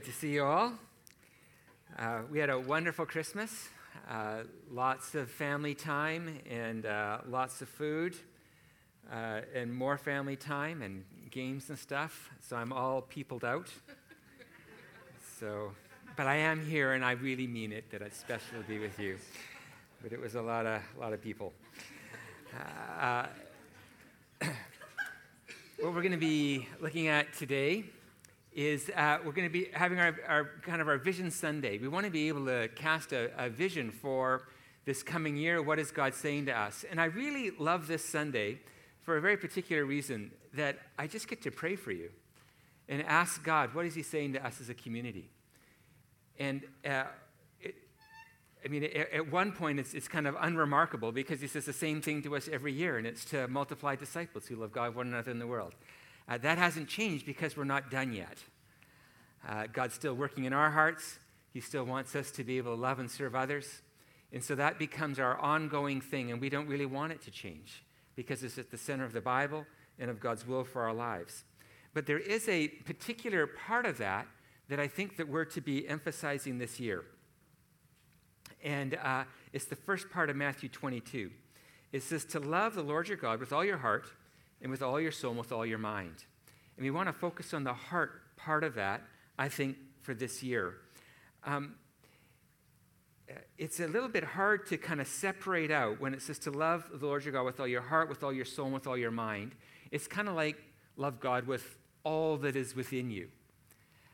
Great to see you all. Uh, we had a wonderful Christmas, uh, lots of family time and uh, lots of food, uh, and more family time and games and stuff. So I'm all peopled out. So, but I am here, and I really mean it. That it's special to be with you. But it was a lot of a lot of people. Uh, what we're going to be looking at today is uh, we're going to be having our, our, kind of our vision sunday. We want to be able to cast a, a, vision for this coming year. What is god saying to us? And i really love this sunday for a very particular reason that i just get to pray for you and ask god what is he saying to us as a community? And uh, I mean, at one point, it's, it's kind of unremarkable because he says the same thing to us every year, and it's to multiply disciples who love God one another in the world. Uh, that hasn't changed because we're not done yet. Uh, God's still working in our hearts. He still wants us to be able to love and serve others. And so that becomes our ongoing thing, and we don't really want it to change because it's at the center of the Bible and of God's will for our lives. But there is a particular part of that that I think that we're to be emphasizing this year. And uh, it's the first part of Matthew 22. It says, To love the Lord your God with all your heart, and with all your soul, and with all your mind. And we want to focus on the heart part of that, I think, for this year. Um, it's a little bit hard to kind of separate out when it says to love the Lord your God with all your heart, with all your soul, and with all your mind. It's kind of like love God with all that is within you.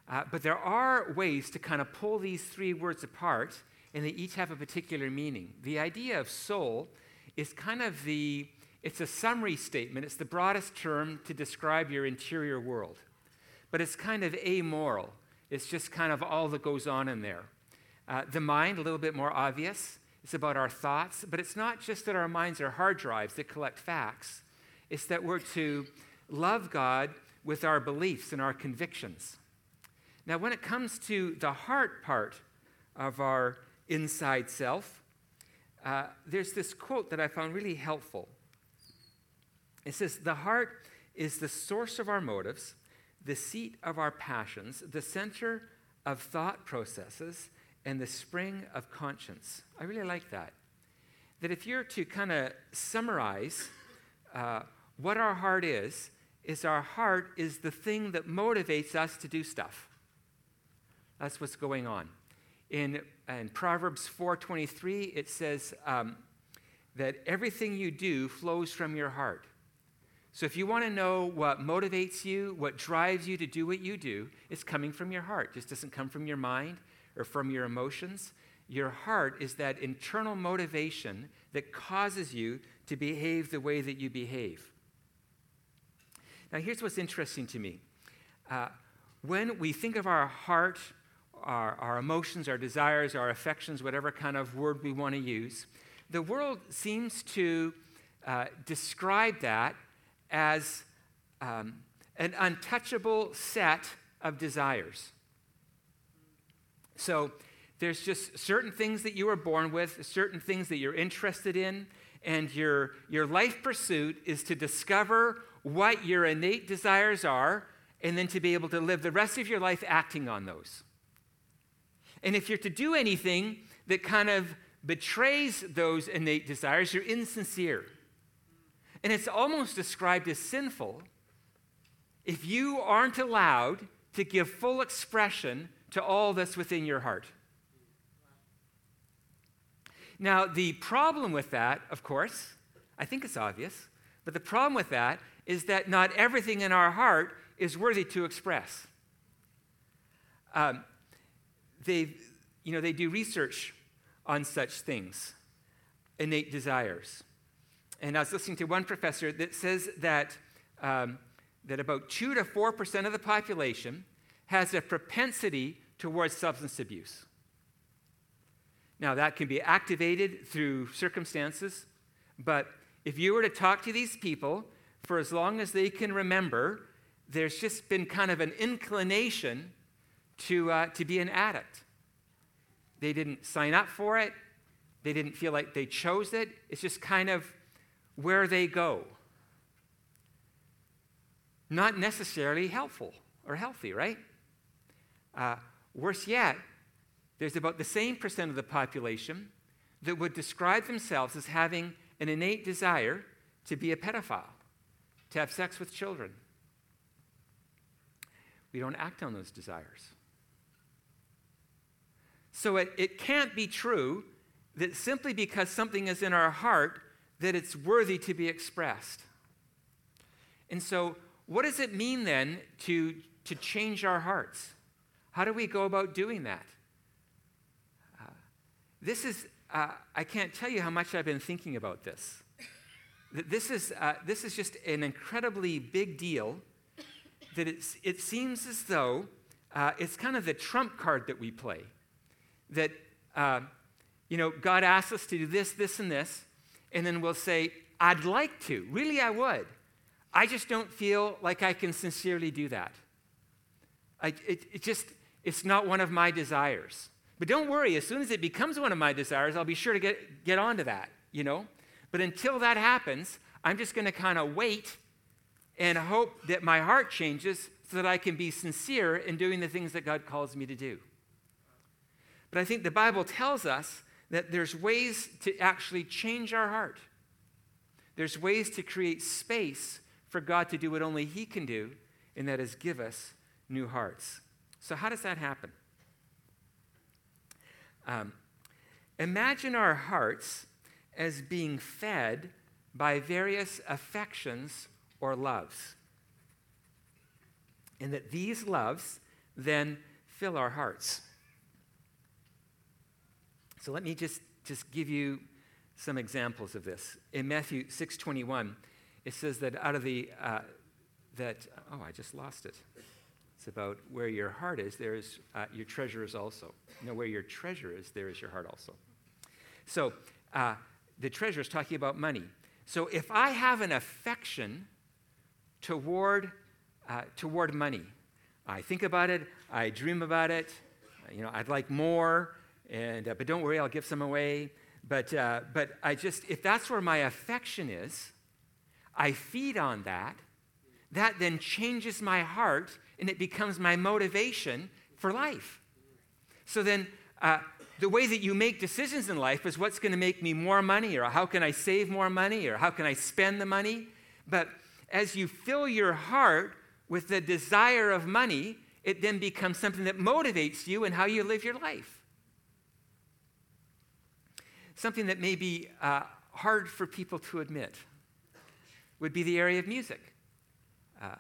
Uh, but there are ways to kind of pull these three words apart and they each have a particular meaning. The idea of soul is kind of the, it's a summary statement. It's the broadest term to describe your interior world. But it's kind of amoral. It's just kind of all that goes on in there. Uh, the mind, a little bit more obvious. It's about our thoughts, but it's not just that our minds are hard drives that collect facts. It's that we're to love God with our beliefs and our convictions. Now, when it comes to the heart part of our inside self, uh, there's this quote that I found really helpful. It says, The heart is the source of our motives, the seat of our passions, the center of thought processes, and the spring of conscience. I really like that. That if you're to kind of summarize uh, what our heart is, is our heart is the thing that motivates us to do stuff. That's what's going on. In, in Proverbs 4.23, it says um, that everything you do flows from your heart. So if you want to know what motivates you, what drives you to do what you do, it's coming from your heart. It just doesn't come from your mind or from your emotions. Your heart is that internal motivation that causes you to behave the way that you behave. Now, here's what's interesting to me. Uh, when we think of our heart our, our emotions, our desires, our affections, whatever kind of word we want to use, the world seems to uh, describe that as um, an untouchable set of desires. So there's just certain things that you are born with, certain things that you're interested in, and your, your life pursuit is to discover what your innate desires are and then to be able to live the rest of your life acting on those. And if you're to do anything that kind of betrays those innate desires, you're insincere. And it's almost described as sinful if you aren't allowed to give full expression to all that's within your heart. Now, the problem with that, of course, I think it's obvious, but the problem with that is that not everything in our heart is worthy to express. Um, they, you know, they do research on such things, innate desires. And I was listening to one professor that says that, um, that about 2 to 4% of the population has a propensity towards substance abuse. Now, that can be activated through circumstances, but if you were to talk to these people for as long as they can remember, there's just been kind of an inclination to, uh, to be an addict. They didn't sign up for it, they didn't feel like they chose it. It's just kind of where they go. Not necessarily helpful, or healthy, right? Uh, worse yet, there's about the same percent of the population that would describe themselves as having an innate desire to be a pedophile, to have sex with children. We don't act on those desires. So it, it can't be true that simply because something is in our heart that it's worthy to be expressed. And so, what does it mean then to, to change our hearts? How do we go about doing that? Uh, this is, uh, I can't tell you how much I've been thinking about this. This is, uh, this is just an incredibly big deal that it seems as though uh, it's kind of the trump card that we play. That, uh, you know, God asks us to do this, this, and this, and then we'll say, I'd like to. Really, I would. I just don't feel like I can sincerely do that. I, it, it just, it's not one of my desires. But don't worry, as soon as it becomes one of my desires, I'll be sure to get, get onto that, you know? But until that happens, I'm just going to kind of wait and hope that my heart changes so that I can be sincere in doing the things that God calls me to do. But I think the Bible tells us that there's ways to actually change our heart. There's ways to create space for God to do what only He can do, and that is give us new hearts. So, how does that happen? Um, imagine our hearts as being fed by various affections or loves. And that these loves then fill our hearts. So let me just, just give you some examples of this. In Matthew 6.21, it says that out of the, uh, that, oh, I just lost it. It's about where your heart is, there is, uh, your treasure is also. You know, where your treasure is, there is your heart also. So uh, the treasure is talking about money. So if I have an affection toward, uh, toward money, I think about it, I dream about it, you know, I'd like more, and, uh, but don't worry, I'll give some away. But, uh, but I just, if that's where my affection is, I feed on that. That then changes my heart and it becomes my motivation for life. So then, uh, the way that you make decisions in life is what's going to make me more money, or how can I save more money, or how can I spend the money. But as you fill your heart with the desire of money, it then becomes something that motivates you in how you live your life. Something that may be uh, hard for people to admit would be the area of music. Uh,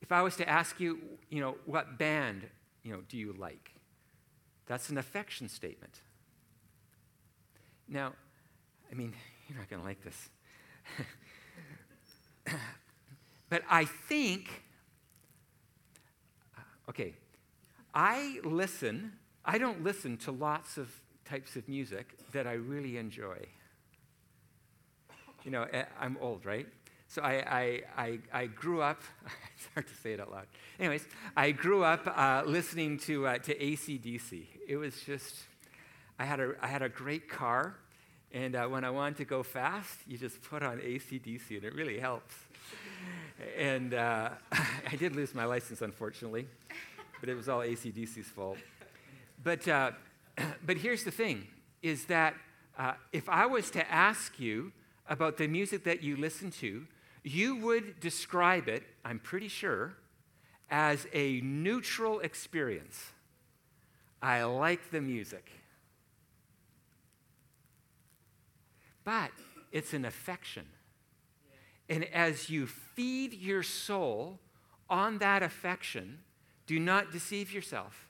if I was to ask you, you know, what band, you know, do you like? That's an affection statement. Now, I mean, you're not going to like this. but I think, uh, okay, I listen, I don't listen to lots of types of music that I really enjoy. You know, eh, I'm old, right? So I, I, I, I grew up, it's hard to say it out loud. Anyways, I grew up uh, listening to, uh, to ACDC. It was just, I had a, I had a great car, and uh, when I wanted to go fast, you just put on ACDC, and it really helps. And uh, I did lose my license, unfortunately, but it was all ACDC's fault. But, uh, but here's the thing, is that uh, if I was to ask you about the music that you listen to, you would describe it, I'm pretty sure, as a neutral experience. I like the music. But it's an affection. And as you feed your soul on that affection, do not deceive yourself.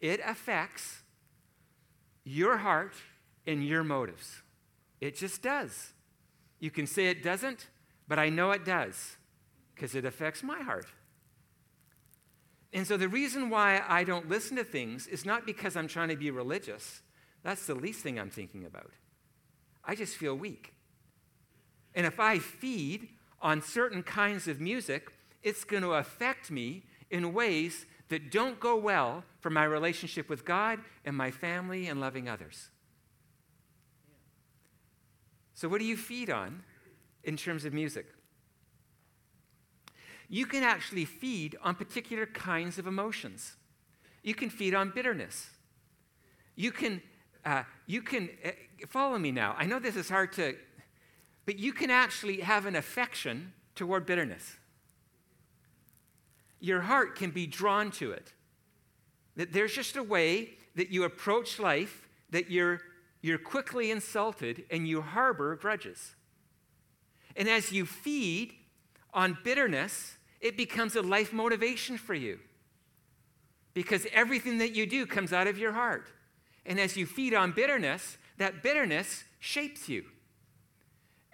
It affects your heart and your motives. It just does. You can say it doesn't, but I know it does because it affects my heart. And so the reason why I don't listen to things is not because I'm trying to be religious. That's the least thing I'm thinking about. I just feel weak. And if I feed on certain kinds of music, it's going to affect me in ways that don't go well for my relationship with God and my family and loving others. So, what do you feed on in terms of music? you can actually feed on particular kinds of emotions. You can feed on bitterness. You can, uh, you can uh, follow me now. I know this is hard to, but you can actually have an affection toward bitterness. Your heart can be drawn to it. That there's just a way that you approach life that you're, you're quickly insulted and you harbor grudges. And as you feed on bitterness, it becomes a life motivation for you. Because everything that you do comes out of your heart. And as you feed on bitterness, that bitterness shapes you.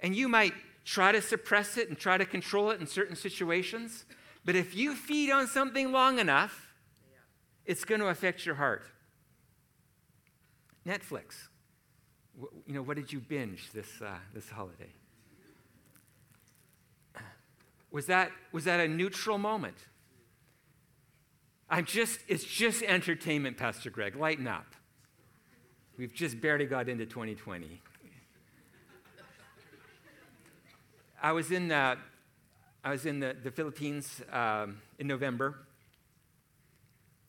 And you might try to suppress it and try to control it in certain situations. But if you feed on something long enough, it's going to affect your heart. Netflix. You know, what did you binge this, uh, this holiday? Was that, was that a neutral moment? I'm just, it's just entertainment, Pastor Greg. Lighten up. We've just barely got into 2020. I was in, uh, I was in the, the Philippines um, in November,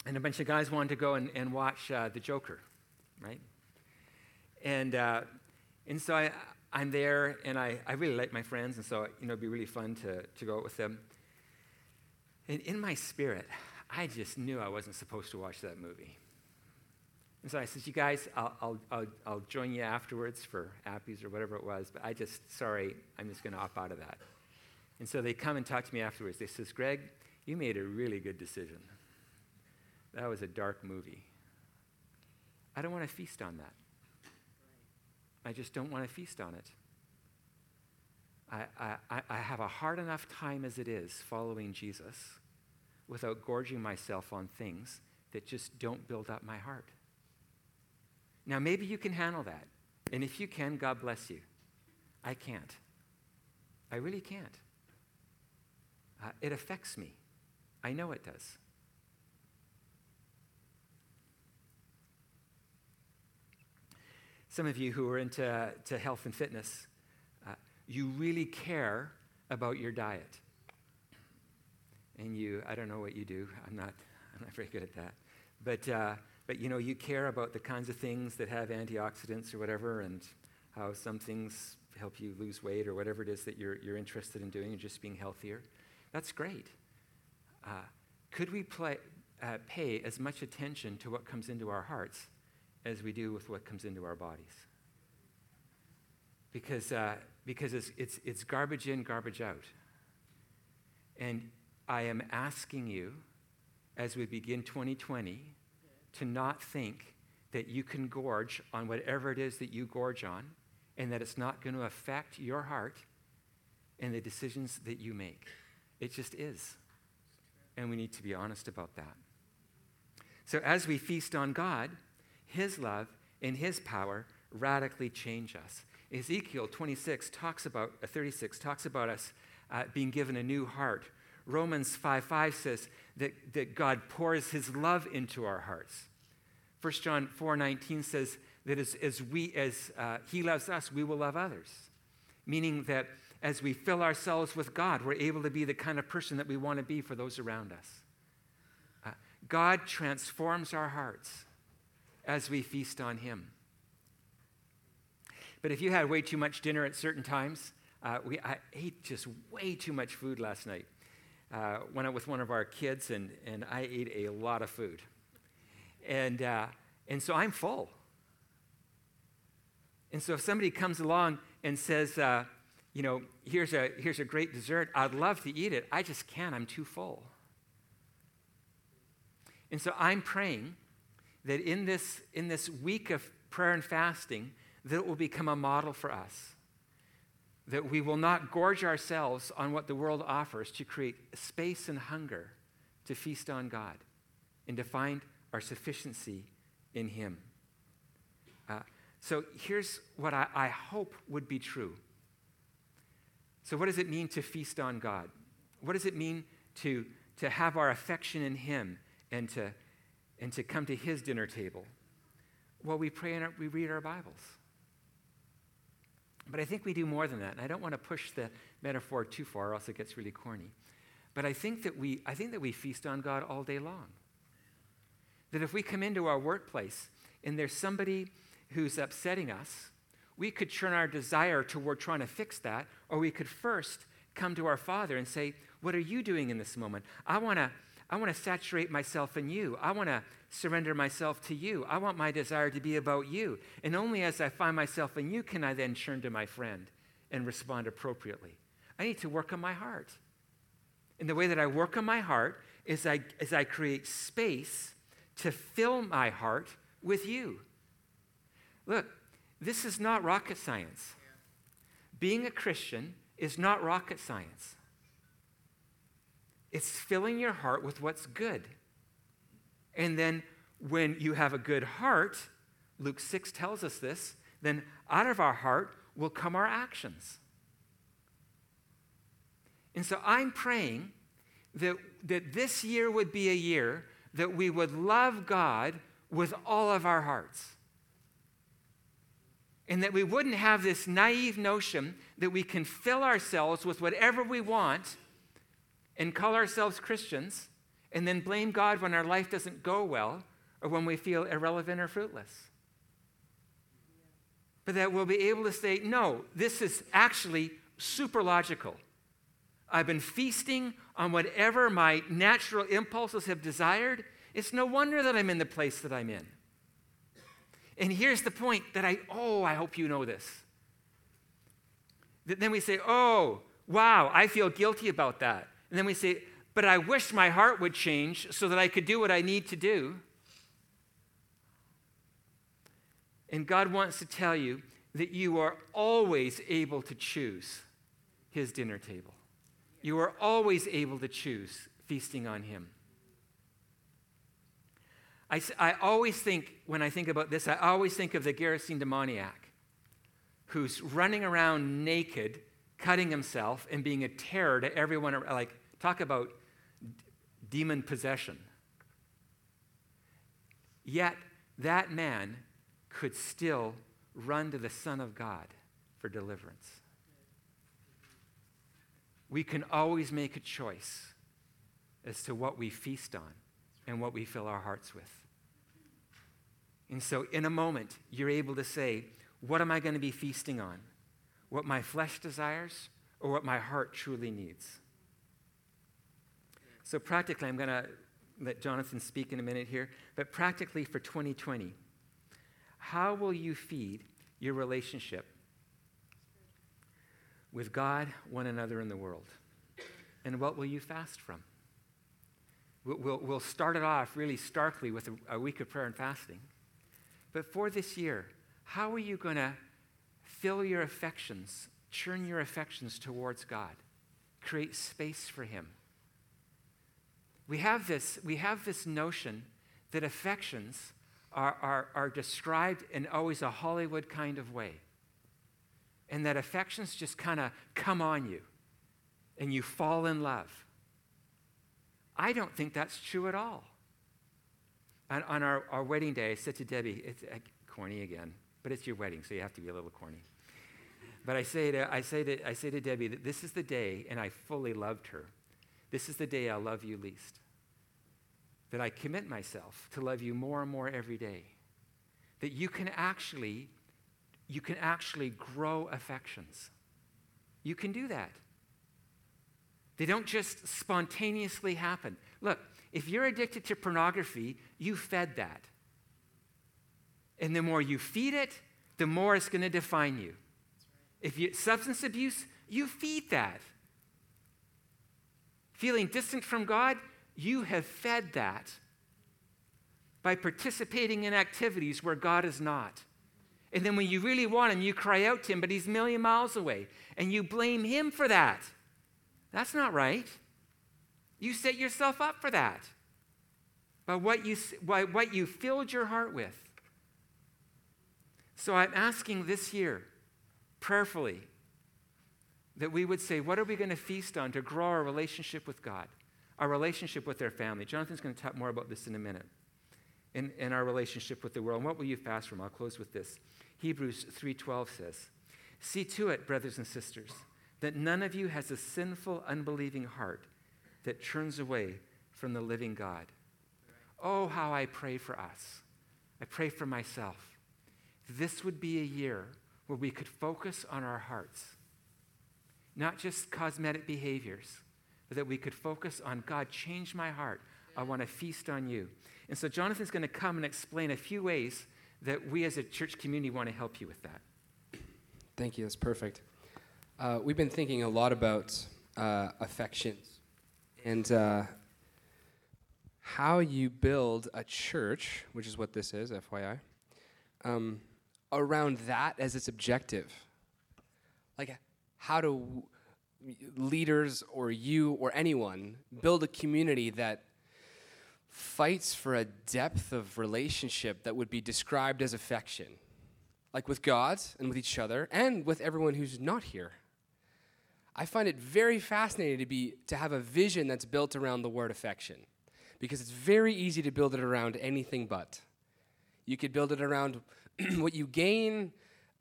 and a bunch of guys wanted to go and, and watch uh, The Joker, right? And, uh, and so I, I'm there, and I, I really like my friends, and so you know, it'd be really fun to, to go out with them. And in my spirit, I just knew I wasn't supposed to watch that movie. And so I said, You guys, I'll, I'll, I'll, I'll join you afterwards for Appy's or whatever it was, but I just, sorry, I'm just going to opt out of that. And so they come and talk to me afterwards. They says, Greg, you made a really good decision. That was a dark movie. I don't want to feast on that. I just don't want to feast on it. I, I, I have a hard enough time as it is following Jesus without gorging myself on things that just don't build up my heart. Now, maybe you can handle that. And if you can, God bless you. I can't. I really can't. Uh, it affects me. I know it does. Some of you who are into to health and fitness, uh, you really care about your diet. And you, I don't know what you do. I'm not, I'm not very good at that. But, uh, but you know, you care about the kinds of things that have antioxidants or whatever, and how some things help you lose weight or whatever it is that you're, you're interested in doing and just being healthier. That's great. Uh, could we play, uh, pay as much attention to what comes into our hearts as we do with what comes into our bodies. Because, uh, because it's, it's, it's garbage in, garbage out. And I am asking you, as we begin 2020, to not think that you can gorge on whatever it is that you gorge on, and that it's not going to affect your heart and the decisions that you make. It just is. And we need to be honest about that. So as we feast on God, his love and His power radically change us. Ezekiel 26 talks about, uh, 36 talks about us uh, being given a new heart. Romans 5 5 says that, that God pours His love into our hearts. 1 John 4 19 says that as, as, we, as uh, He loves us, we will love others. Meaning that as we fill ourselves with God, we're able to be the kind of person that we want to be for those around us. Uh, God transforms our hearts as we feast on Him. But if you had way too much dinner at certain times, uh, we, I ate just way too much food last night. Uh, went out with one of our kids, and, and I ate a lot of food. And, uh, and so I'm full. And so if somebody comes along and says, uh, you know, here's a, here's a great dessert, I'd love to eat it. I just can't, I'm too full. And so I'm praying that in this, in this week of prayer and fasting, that it will become a model for us. That we will not gorge ourselves on what the world offers to create space and hunger to feast on God and to find our sufficiency in Him. Uh, so here's what I, I hope would be true. So, what does it mean to feast on God? What does it mean to, to have our affection in Him and to, and to come to his dinner table? Well, we pray and we read our Bibles. But I think we do more than that. And I don't want to push the metaphor too far, or else it gets really corny. but I think that we, I think that we feast on God all day long. That if we come into our workplace and there's somebody who's upsetting us, we could turn our desire toward trying to fix that, or we could first come to our Father and say, What are you doing in this moment? I want to. I want to saturate myself in you. I want to surrender myself to you. I want my desire to be about you. And only as I find myself in you can I then turn to my friend and respond appropriately. I need to work on my heart. And the way that I work on my heart is I, is I create space to fill my heart with you. Look, this is not rocket science. Being a Christian is not rocket science. It's filling your heart with what's good. And then when you have a good heart, Luke 6 tells us this, then out of our heart will come our actions. And so I'm praying that, that this year would be a year that we would love God with all of our hearts. And that we wouldn't have this naive notion that we can fill ourselves with whatever we want and call ourselves Christians and then blame God when our life doesn't go well or when we feel irrelevant or fruitless. But that we'll be able to say, no, this is actually super logical. I've been feasting on whatever my natural impulses have desired. It's no wonder that I'm in the place that I'm in. And here's the point that I, oh, I hope you know this. Then we say, oh, wow, I feel guilty about that. And then we say, but I wish my heart would change so that I could do what I need to do. And God wants to tell you that you are always able to choose His dinner table. You are always able to choose feasting on Him. I, I always think, when I think about this, I always think of the Gerasene demoniac who's running around naked, cutting himself, and being a terror to everyone. Like, talk about demon possession. Yet, that man could still run to the Son of God for deliverance. We can always make a choice as to what we feast on and what we fill our hearts with. And so, in a moment, you're able to say, What am I going to be feasting on? What my flesh desires or what my heart truly needs? So, practically, I'm going to let Jonathan speak in a minute here, but practically for 2020, how will you feed your relationship with God, one another, and the world? And what will you fast from? We'll, we'll start it off really starkly with a, a week of prayer and fasting. But for this year, how are you going to fill your affections, churn your affections towards God, create space for Him? We have this, we have this notion that affections are, are, are described in always a Hollywood kind of way. And that affections just kind of come on you and you fall in love. I don't think that's true at all. On, on our, our wedding day, I said to Debbie, it's uh, corny again, but it's your wedding, so you have to be a little corny. But I say, to, I, say to, I say to Debbie that this is the day, and I fully loved her. This is the day I'll love you least that I commit myself to love you more and more every day. That you can actually, you can actually grow affections. You can do that. They don't just spontaneously happen. Look, if you're addicted to pornography, you fed that. And the more you feed it, the more it's going to define you. If you substance abuse, you feed that. Feeling distant from God, you have fed that by participating in activities where God is not. And then when you really want Him, you cry out to Him, but He's a million miles away, and you blame Him for that. That's not right. You set yourself up for that by what you, by what you filled your heart with. So I'm asking this year, prayerfully, that we would say, what are we going to feast on to grow our relationship with God? our relationship with their family. Jonathan's going to talk more about this in a minute. In, in our relationship with the world. And what will you fast from? I'll close with this. Hebrews 3:12 says, "See to it, brothers and sisters, that none of you has a sinful, unbelieving heart that turns away from the living God. Oh, how I pray for us. I pray for myself. This would be a year where we could focus on our hearts, not just cosmetic behaviors, but that we could focus on God, change my heart. I want to feast on you. And so Jonathan's going to come and explain a few ways that we as a church community want to help you with that. Thank you. That's perfect. Uh, we've been thinking a lot about uh, affections and uh, how you build a church, which is what this is, FYI, um, around that as its objective. Like, how do leaders or you or anyone build a community that fights for a depth of relationship that would be described as affection, like with God and with each other and with everyone who's not here. I find it very fascinating to be to have a vision that's built around the word affection because it's very easy to build it around anything but. You could build it around what you gain,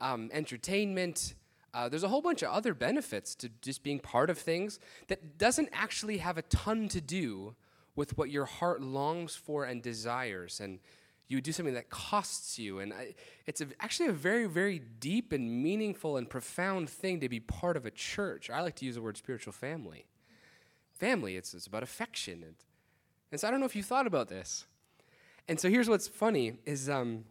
um, entertainment. Uh, there's a whole bunch of other benefits to just being part of things that doesn't actually have a ton to do with what your heart longs for and desires. And you do something that costs you. And I, it's a, actually a very, very deep and meaningful and profound thing to be part of a church. I like to use the word spiritual family. Family, it's, it's about affection. And, and so I don't know if you thought about this. And so here's what's funny is, um,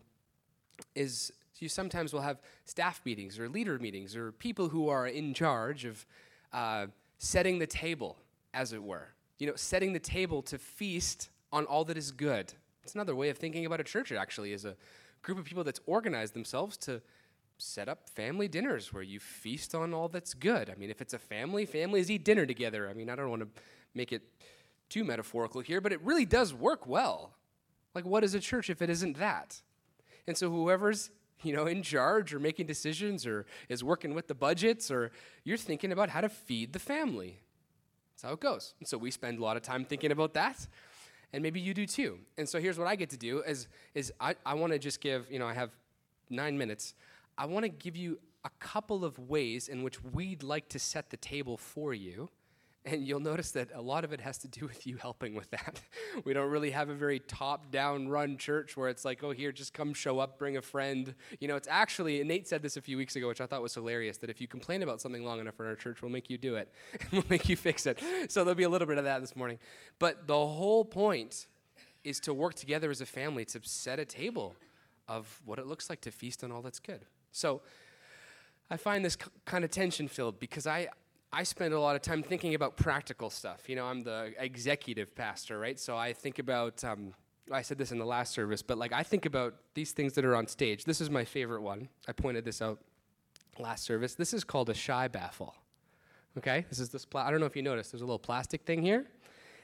is you sometimes will have staff meetings or leader meetings or people who are in charge of uh, setting the table, as it were. You know, setting the table to feast on all that is good it's another way of thinking about a church, actually, is a group of people that's organized themselves to set up family dinners where you feast on all that's good. I mean, if it's a family, families eat dinner together. I mean, I don't want to make it too metaphorical here, but it really does work well. Like, what is a church if it isn't that? And so, whoever's you know in charge or making decisions or is working with the budgets or you're thinking about how to feed the family. That's how it goes. And so we spend a lot of time thinking about that and maybe you do too. And so here's what I get to do is, is I, I want to just give, you know, I have nine minutes. I want to give you a couple of ways in which we'd like to set the table for you and you'll notice that a lot of it has to do with you helping with that. we don't really have a very top down run church where it's like, oh, here, just come show up, bring a friend. You know, it's actually, Nate said this a few weeks ago, which I thought was hilarious, that if you complain about something long enough in our church, we'll make you do it. we'll make you fix it. So there'll be a little bit of that this morning. But the whole point is to work together as a family to set a table of what it looks like to feast on all that's good. So I find this kind of tension filled because I, I spend a lot of time thinking about practical stuff. You know, I'm the executive pastor, right? So I think about, um, I said this in the last service, but like I think about these things that are on stage. This is my favorite one. I pointed this out last service. This is called a shy baffle. Okay? This is this, pla- I don't know if you noticed, there's a little plastic thing here,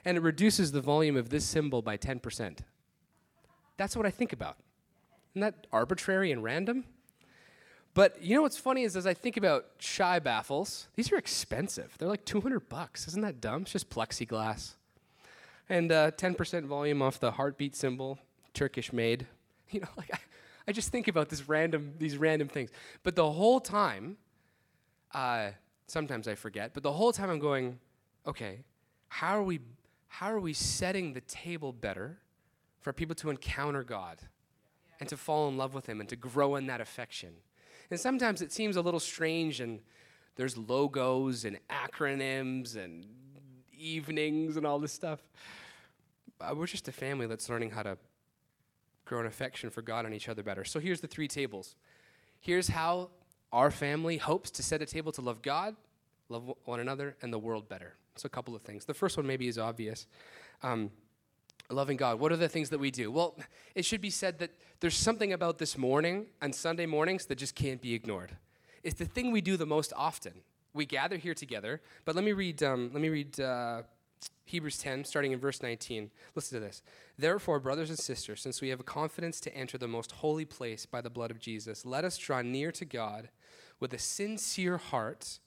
and it reduces the volume of this cymbal by 10%. That's what I think about. Isn't that arbitrary and random? But you know what's funny is as I think about shy baffles, these are expensive. They're like 200 bucks. Isn't that dumb? It's just plexiglass. And uh, 10% volume off the heartbeat cymbal, Turkish made. You know, like I, I just think about this random, these random things. But the whole time, uh, sometimes I forget, but the whole time I'm going, okay, how are we, how are we setting the table better for people to encounter God and to fall in love with Him and to grow in that affection? And sometimes it seems a little strange, and there's logos and acronyms and evenings and all this stuff. Uh, we're just a family that's learning how to grow an affection for God and each other better. So here's the three tables. Here's how our family hopes to set a table to love God, love one another, and the world better. So, a couple of things. The first one maybe is obvious. Um, loving God. What are the things that we do? Well, it should be said that there's something about this morning and Sunday mornings that just can't be ignored. It's the thing we do the most often. We gather here together, but let me read. Um, let me read uh, Hebrews 10, starting in verse 19. Listen to this. Therefore, brothers and sisters, since we have a confidence to enter the most holy place by the blood of Jesus, let us draw near to God with a sincere heart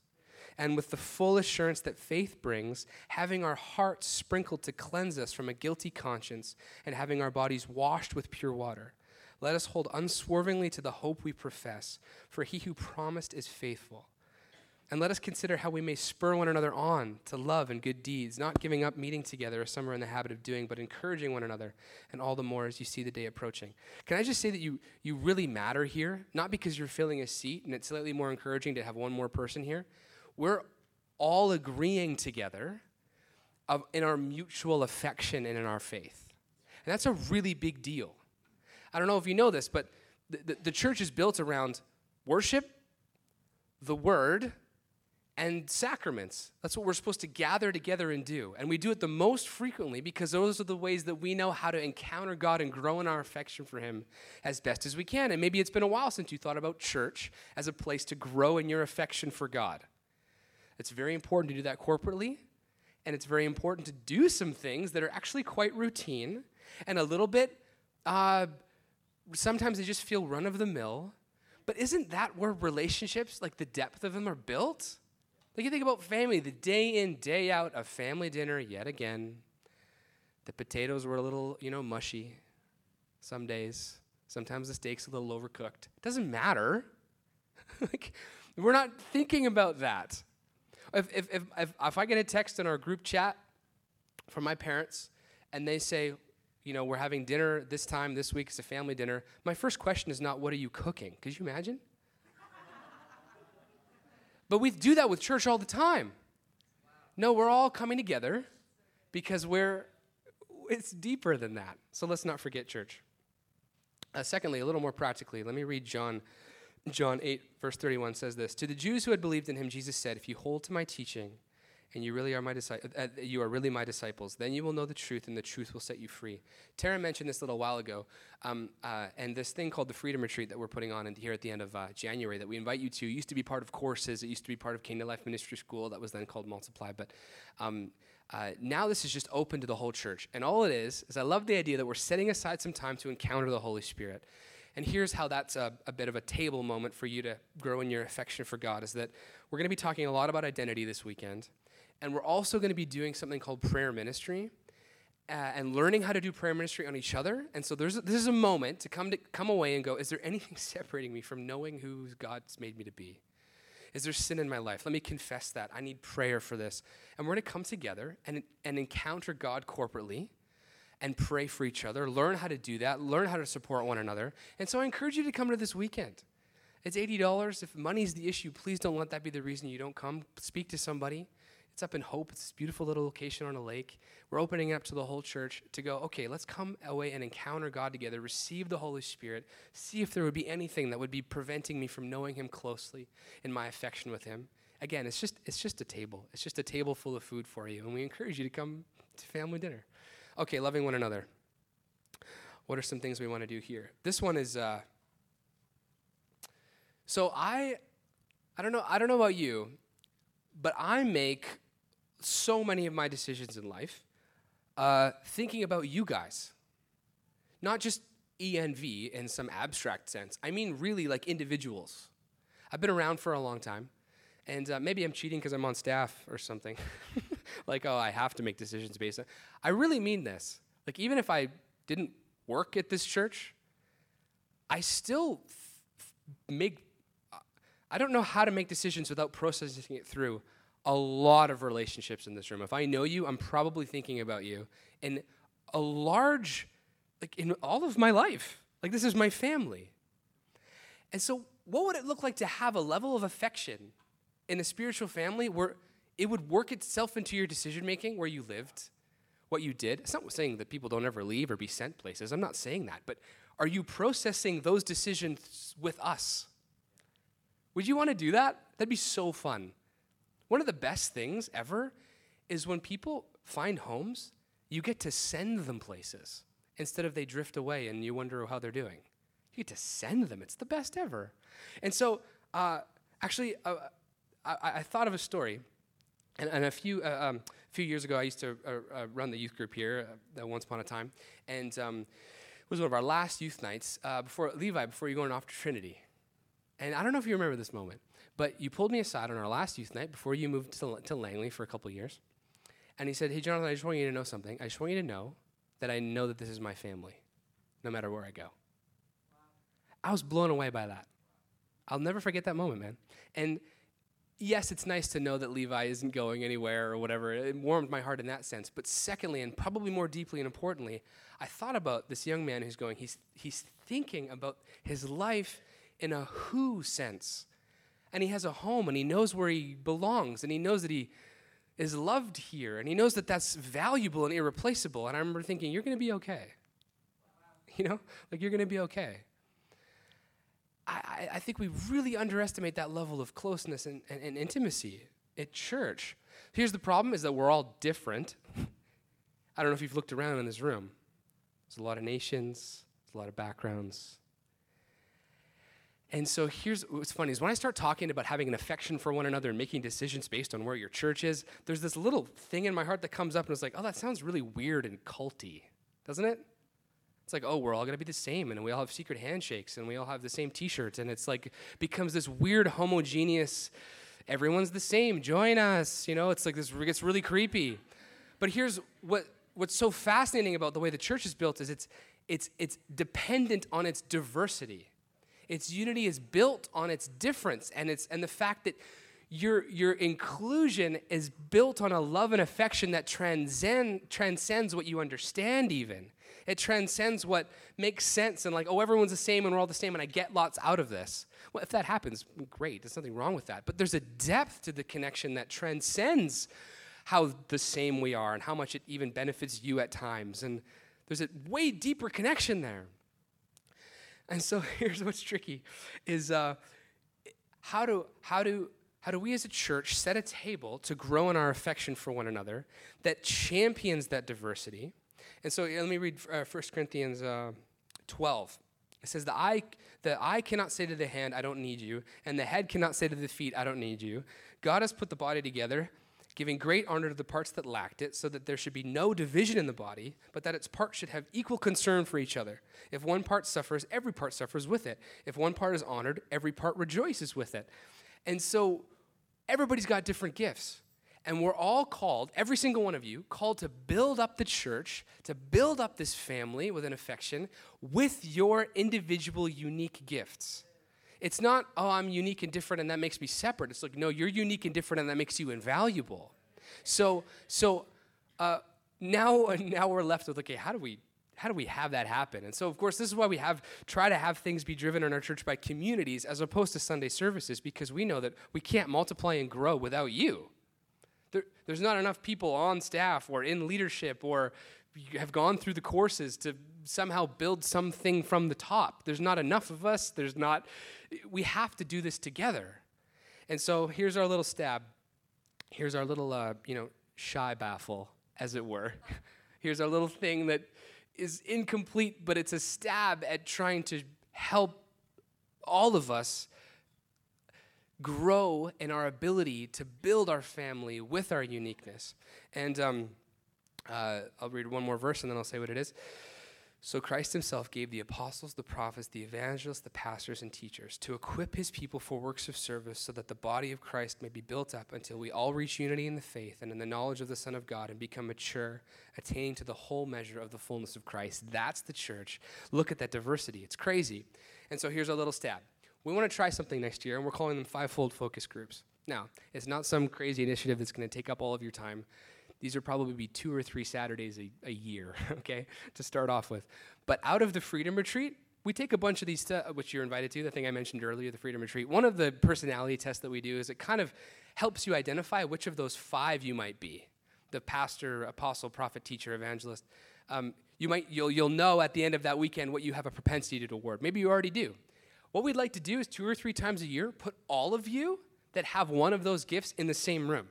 and with the full assurance that faith brings, having our hearts sprinkled to cleanse us from a guilty conscience, and having our bodies washed with pure water. Let us hold unswervingly to the hope we profess, for he who promised is faithful. And let us consider how we may spur one another on to love and good deeds, not giving up meeting together as some are in the habit of doing, but encouraging one another, and all the more as you see the day approaching. Can I just say that you, you really matter here? Not because you're filling a seat and it's slightly more encouraging to have one more person here. We're all agreeing together of, in our mutual affection and in our faith. And that's a really big deal. I don't know if you know this, but the, the, the church is built around worship, the word, and sacraments. That's what we're supposed to gather together and do. And we do it the most frequently because those are the ways that we know how to encounter God and grow in our affection for Him as best as we can. And maybe it's been a while since you thought about church as a place to grow in your affection for God. It's very important to do that corporately, and it's very important to do some things that are actually quite routine and a little bit, uh, sometimes they just feel run of the mill. But isn't that where relationships, like the depth of them, are built? Like you think about family, the day in, day out, a family dinner yet again. The potatoes were a little, you know, mushy some days. Sometimes the steak's a little overcooked. It doesn't matter. like, we're not thinking about that. If, if, if, if, if I get a text in our group chat from my parents and they say, you know, we're having dinner this time, this week, it's a family dinner, my first question is not, what are you cooking? Could you imagine? But we do that with church all the time. No, we're all coming together because we're it's deeper than that. So let's not forget church. Uh, secondly, a little more practically, let me read John John 8 verse 31 says this, "To the Jews who had believed in him, Jesus said, if you hold to my teaching, and you really are my disciples, uh, you are really my disciples. Then you will know the truth, and the truth will set you free. Tara mentioned this a little while ago, um, uh, and this thing called the Freedom Retreat that we're putting on here at the end of uh, January that we invite you to used to be part of courses. It used to be part of Kingdom Life Ministry School that was then called Multiply, but. Um, uh, now this is just open to the whole church. And all it is, is I love the idea that we're setting aside some time to encounter the Holy Spirit. And here's how that's a, a, bit of a table moment for you to grow in your affection for God is that we're going to be talking a lot about identity this weekend. And we're also going to be doing something called prayer ministry. Uh, and learning how to do prayer ministry on each other. And so there's a, this is a moment to come to come away and go, is there anything separating me from knowing who God's made me to be? Is there sin in my life? Let me confess that. I need prayer for this. And we're going to come together and, and encounter God corporately and pray for each other, learn how to do that, learn how to support one another. And so I encourage you to come to this weekend. It's $80. If money's the issue, please don't let that be the reason you don't come. Speak to somebody. It's up in Hope. It's this beautiful little location on a lake. We're opening up to the whole church to go, okay, let's come away and encounter God together, receive the Holy Spirit, see if there would be anything that would be preventing me from knowing Him closely in my affection with Him. Again, it's just, it's just a table. It's just a table full of food for you. And we encourage you to come to family dinner. Okay, loving one another. What are some things we want to do here? This one is, uh, so I, I don't know, I don't know about you, but I make so many of my decisions in life uh, thinking about you guys. Not just ENV in some abstract sense. I mean, really, like individuals. I've been around for a long time, and uh, maybe I'm cheating because I'm on staff or something. like, oh, I have to make decisions based on. I really mean this. Like, even if I didn't work at this church, I still f- make. I don't know how to make decisions without processing it through a lot of relationships in this room. If I know you, I'm probably thinking about you. And a large, like in all of my life, like this is my family. And so, what would it look like to have a level of affection in a spiritual family where it would work itself into your decision making, where you lived, what you did? It's not saying that people don't ever leave or be sent places. I'm not saying that. But are you processing those decisions with us? Would you want to do that? That'd be so fun. One of the best things ever is when people find homes, you get to send them places instead of they drift away and you wonder how they're doing. You get to send them. It's the best ever. And so, uh, actually, uh, I, I, thought of a story. And, and a few uh, um, few years ago, I used to uh, uh, run the youth group here uh, once upon a time, and um, it was one of our last youth nights before Levi, before you going off to Trinity. And I don't know if you remember this moment. But you pulled me aside on our last youth night before you moved to, to Langley for a couple years. And he said, Hey, Jonathan, I just want you to know something. I just want you to know that I know that this is my family, no matter where I go. Wow. I was blown away by that. I'll never forget that moment, man. And yes, it's nice to know that Levi isn't going anywhere or whatever. It warmed my heart in that sense. But secondly, and probably more deeply and importantly, I thought about this young man who's going, he's, he's thinking about his life in a who sense. And he has a home and he knows where he belongs and he knows that he is loved here and he knows that that's valuable and irreplaceable. And I remember thinking, you're going to be okay. You know, like you're going to be okay. I, I, think we really underestimate that level of closeness and, and, and intimacy at church. Here's the problem is that we're all different. I don't know if you've looked around in this room. There's a lot of nations, there's a lot of backgrounds. And so here's what's funny is when I start talking about having an affection for one another and making decisions based on where your church is, there's this little thing in my heart that comes up and it's like, oh, that sounds really weird and culty, doesn't it? It's like, oh, we're all gonna be the same, and we all have secret handshakes, and we all have the same T-shirts, and it's like becomes this weird homogeneous. Everyone's the same. Join us. You know, it's like this gets really creepy. But here's what what's so fascinating about the way the church is built is it's it's it's dependent on its diversity. Its unity is built on its difference, and it's and the fact that your, your inclusion is built on a love and affection that transcend, transcends what you understand, even. It transcends what makes sense and like, oh, everyone's the same and we're all the same and I get lots out of this. Well, if that happens, great. There's nothing wrong with that. But there's a depth to the connection that transcends how the same we are and how much it even benefits you at times. And there's a way deeper connection there. And so here's what's tricky is uh, how do how do how do we as a church set a table to grow in our affection for one another that champions that diversity and so let me read uh, 1 Corinthians uh, 12. It says, the eye, the eye cannot say to the hand, I don't need you, and the head cannot say to the feet, I don't need you. God has put the body together, giving great honor to the parts that lacked it, so that there should be no division in the body, but that its parts should have equal concern for each other. If one part suffers, every part suffers with it. If one part is honored, every part rejoices with it. And so everybody's got different gifts. And we're all called, every single one of you, called to build up the church, to build up this family with an affection with your individual unique gifts. It's not, oh, I'm unique and different and that makes me separate. It's like, no, you're unique and different and that makes you invaluable. So, so uh, now, now we're left with, okay, how do we how do we have that happen? And so, of course, this is why we have try to have things be driven in our church by communities as opposed to Sunday services, because we know that we can't multiply and grow without you. There, there's not enough people on staff or in leadership or have gone through the courses to somehow build something from the top. There's not enough of us. There's not, we have to do this together. And so here's our little stab. Here's our little, uh, you know, shy baffle, as it were. here's our little thing that is incomplete, but it's a stab at trying to help all of us grow in our ability to build our family with our uniqueness. And um, uh, I'll read one more verse and then I'll say what it is. So Christ himself gave the apostles, the prophets, the evangelists, the pastors, and teachers to equip his people for works of service so that the body of Christ may be built up until we all reach unity in the faith and in the knowledge of the Son of God and become mature, attaining to the whole measure of the fullness of Christ. That's the church. Look at that diversity. It's crazy. And so here's a little stab we want to try something next year, and we're calling them fivefold focus groups. Now, it's not some crazy initiative that's going to take up all of your time. These are probably be two or three Saturdays a, a year, okay, to start off with. But out of the Freedom Retreat, we take a bunch of these, which you're invited to, the thing I mentioned earlier, the Freedom Retreat. One of the personality tests that we do is it kind of helps you identify which of those five you might be the pastor, apostle, prophet, teacher, evangelist. Um, you might, you'll, you'll know at the end of that weekend what you have a propensity to award. Maybe you already do. What we'd like to do is two or three times a year put all of you that have one of those gifts in the same room,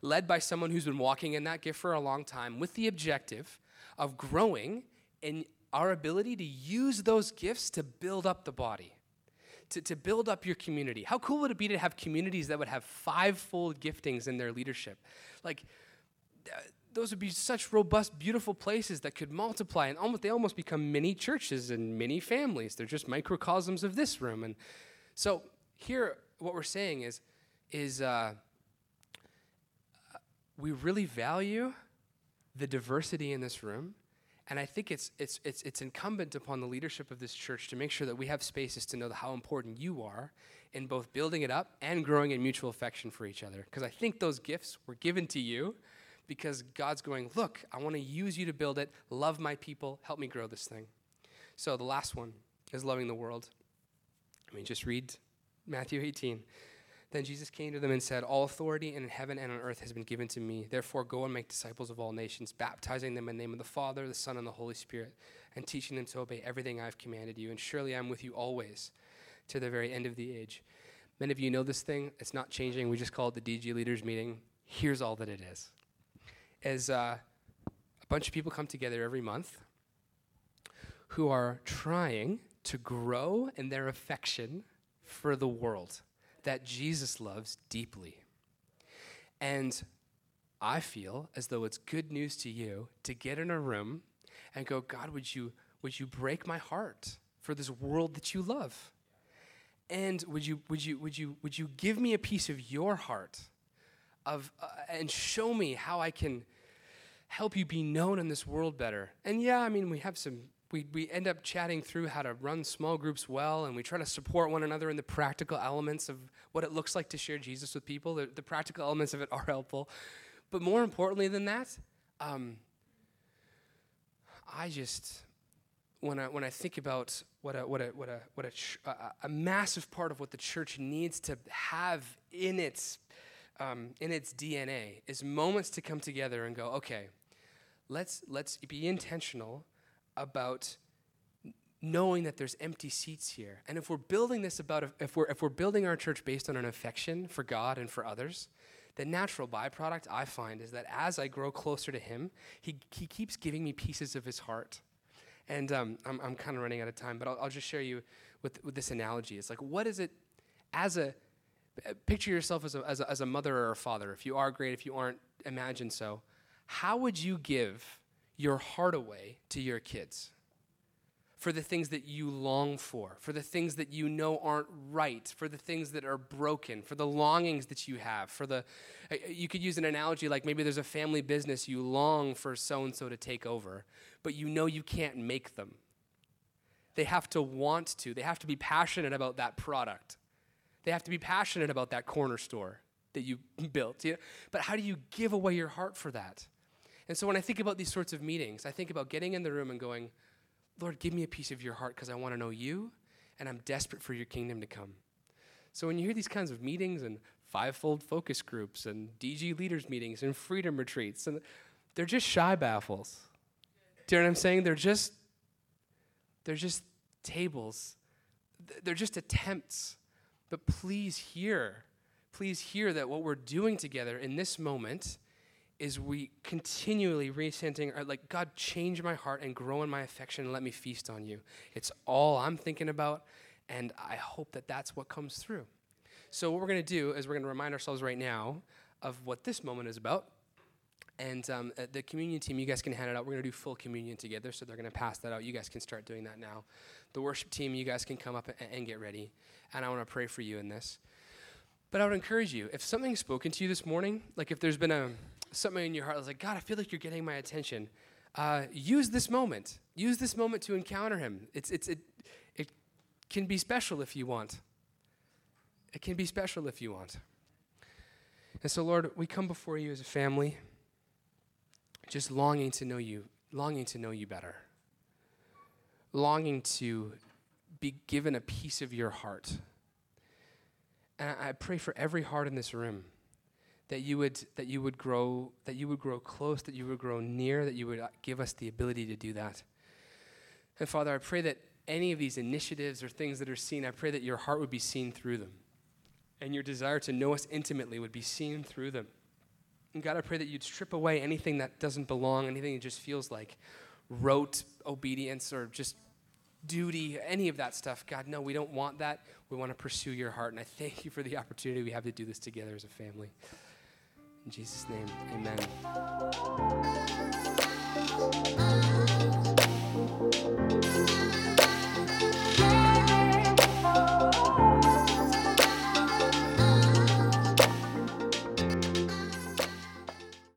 led by someone who's been walking in that gift for a long time, with the objective of growing in our ability to use those gifts to build up the body. To, to build up your community. How cool would it be to have communities that would have fivefold giftings in their leadership? Like, those would be such robust, beautiful places that could multiply and almost they almost become mini churches and mini families. They're just microcosms of this room. And so here, what we're saying is, is uh, we really value the diversity in this room, And I think it's, it's, it's, it's incumbent upon the leadership of this church to make sure that we have spaces to know how important you are in both building it up and growing in mutual affection for each other. Because I think those gifts were given to you because God's going, look, I want to use you to build it, love my people, help me grow this thing. So the last one is loving the world. I mean, just read Matthew 18. Then Jesus came to them and said, All authority in heaven and on earth has been given to me. Therefore, go and make disciples of all nations, baptizing them in the name of the Father, the Son, and the Holy Spirit, and teaching them to obey everything I've commanded you. And surely I'm with you always to the very end of the age. Many of you know this thing. It's not changing. We just call it the DG Leaders Meeting. Here's all that it is. As uh, a bunch of people come together every month who are trying to grow in their affection for the world that Jesus loves deeply. And I feel as though it's good news to you to get in a room and go, God, would you, would you break my heart for this world that you love? And would you, would you, would you, would you give me a piece of your heart of, uh, and show me how I can help you be known in this world better? And yeah, I mean, we have some we, we end up chatting through how to run small groups well, and we try to support one another in the practical elements of what it looks like to share Jesus with people. The, the practical elements of it are helpful. But more importantly than that, um, I just, when I, when I think about what, a, what, a, what, a, what a, ch- a, a, massive part of what the church needs to have in its, um, in its DNA is moments to come together and go, okay, let's, let's be intentional about knowing that there's empty seats here. And if we're building this about, if we're, if we're building our church based on an affection for God and for others, the natural byproduct I find is that as I grow closer to Him, He, he keeps giving me pieces of His heart. And um, I'm, I'm kind of running out of time, but I'll, I'll just share you with, with this analogy. It's like, what is it as a, picture yourself as a, as a, as a mother or a father. If you are great, if you aren't, imagine so. How would you give your heart away to your kids for the things that you long for, for the things that you know aren't right, for the things that are broken, for the longings that you have, for the uh, you could use an analogy like maybe there's a family business you long for so and so to take over, but you know you can't make them. They have to want to. They have to be passionate about that product. They have to be passionate about that corner store that you built. You know? But how do you give away your heart for that? And so when I think about these sorts of meetings, I think about getting in the room and going, Lord, give me a piece of your heart because I want to know you and I'm desperate for your kingdom to come. So when you hear these kinds of meetings and fivefold focus groups and DG leaders meetings and freedom retreats, and they're just shy baffles. Do you know what I'm saying? They're just they're just tables. They're just attempts. But please hear, please hear that what we're doing together in this moment is we continually resenting, like, God, change my heart and grow in my affection and let me feast on you. It's all I'm thinking about, and I hope that that's what comes through. So, what we're going to do is we're going to remind ourselves right now of what this moment is about. And um, the communion team, you guys can hand it out. We're going to do full communion together, so they're going to pass that out. You guys can start doing that now. The worship team, you guys can come up and, and get ready. And I want to pray for you in this. But I would encourage you, if something's spoken to you this morning, like if there's been a, something in your heart that's like, God, I feel like you're getting my attention. Uh, use this moment. Use this moment to encounter Him. It's, it's, it, it can be special if you want. It can be special if you want. And so, Lord, we come before you as a family, just longing to know you, longing to know you better, longing to be given a piece of your heart. And I pray for every heart in this room that you would that you would grow that you would grow close that you would grow near that you would uh, give us the ability to do that. And father i pray that any of these initiatives or things that are seen i pray that your heart would be seen through them. And your desire to know us intimately would be seen through them. And god i pray that you'd strip away anything that doesn't belong anything that just feels like rote obedience or just duty, any of that stuff. God, no, we don't want that. We want to pursue your heart. And I thank you for the opportunity we have to do this together as a family. In Jesus' name, amen.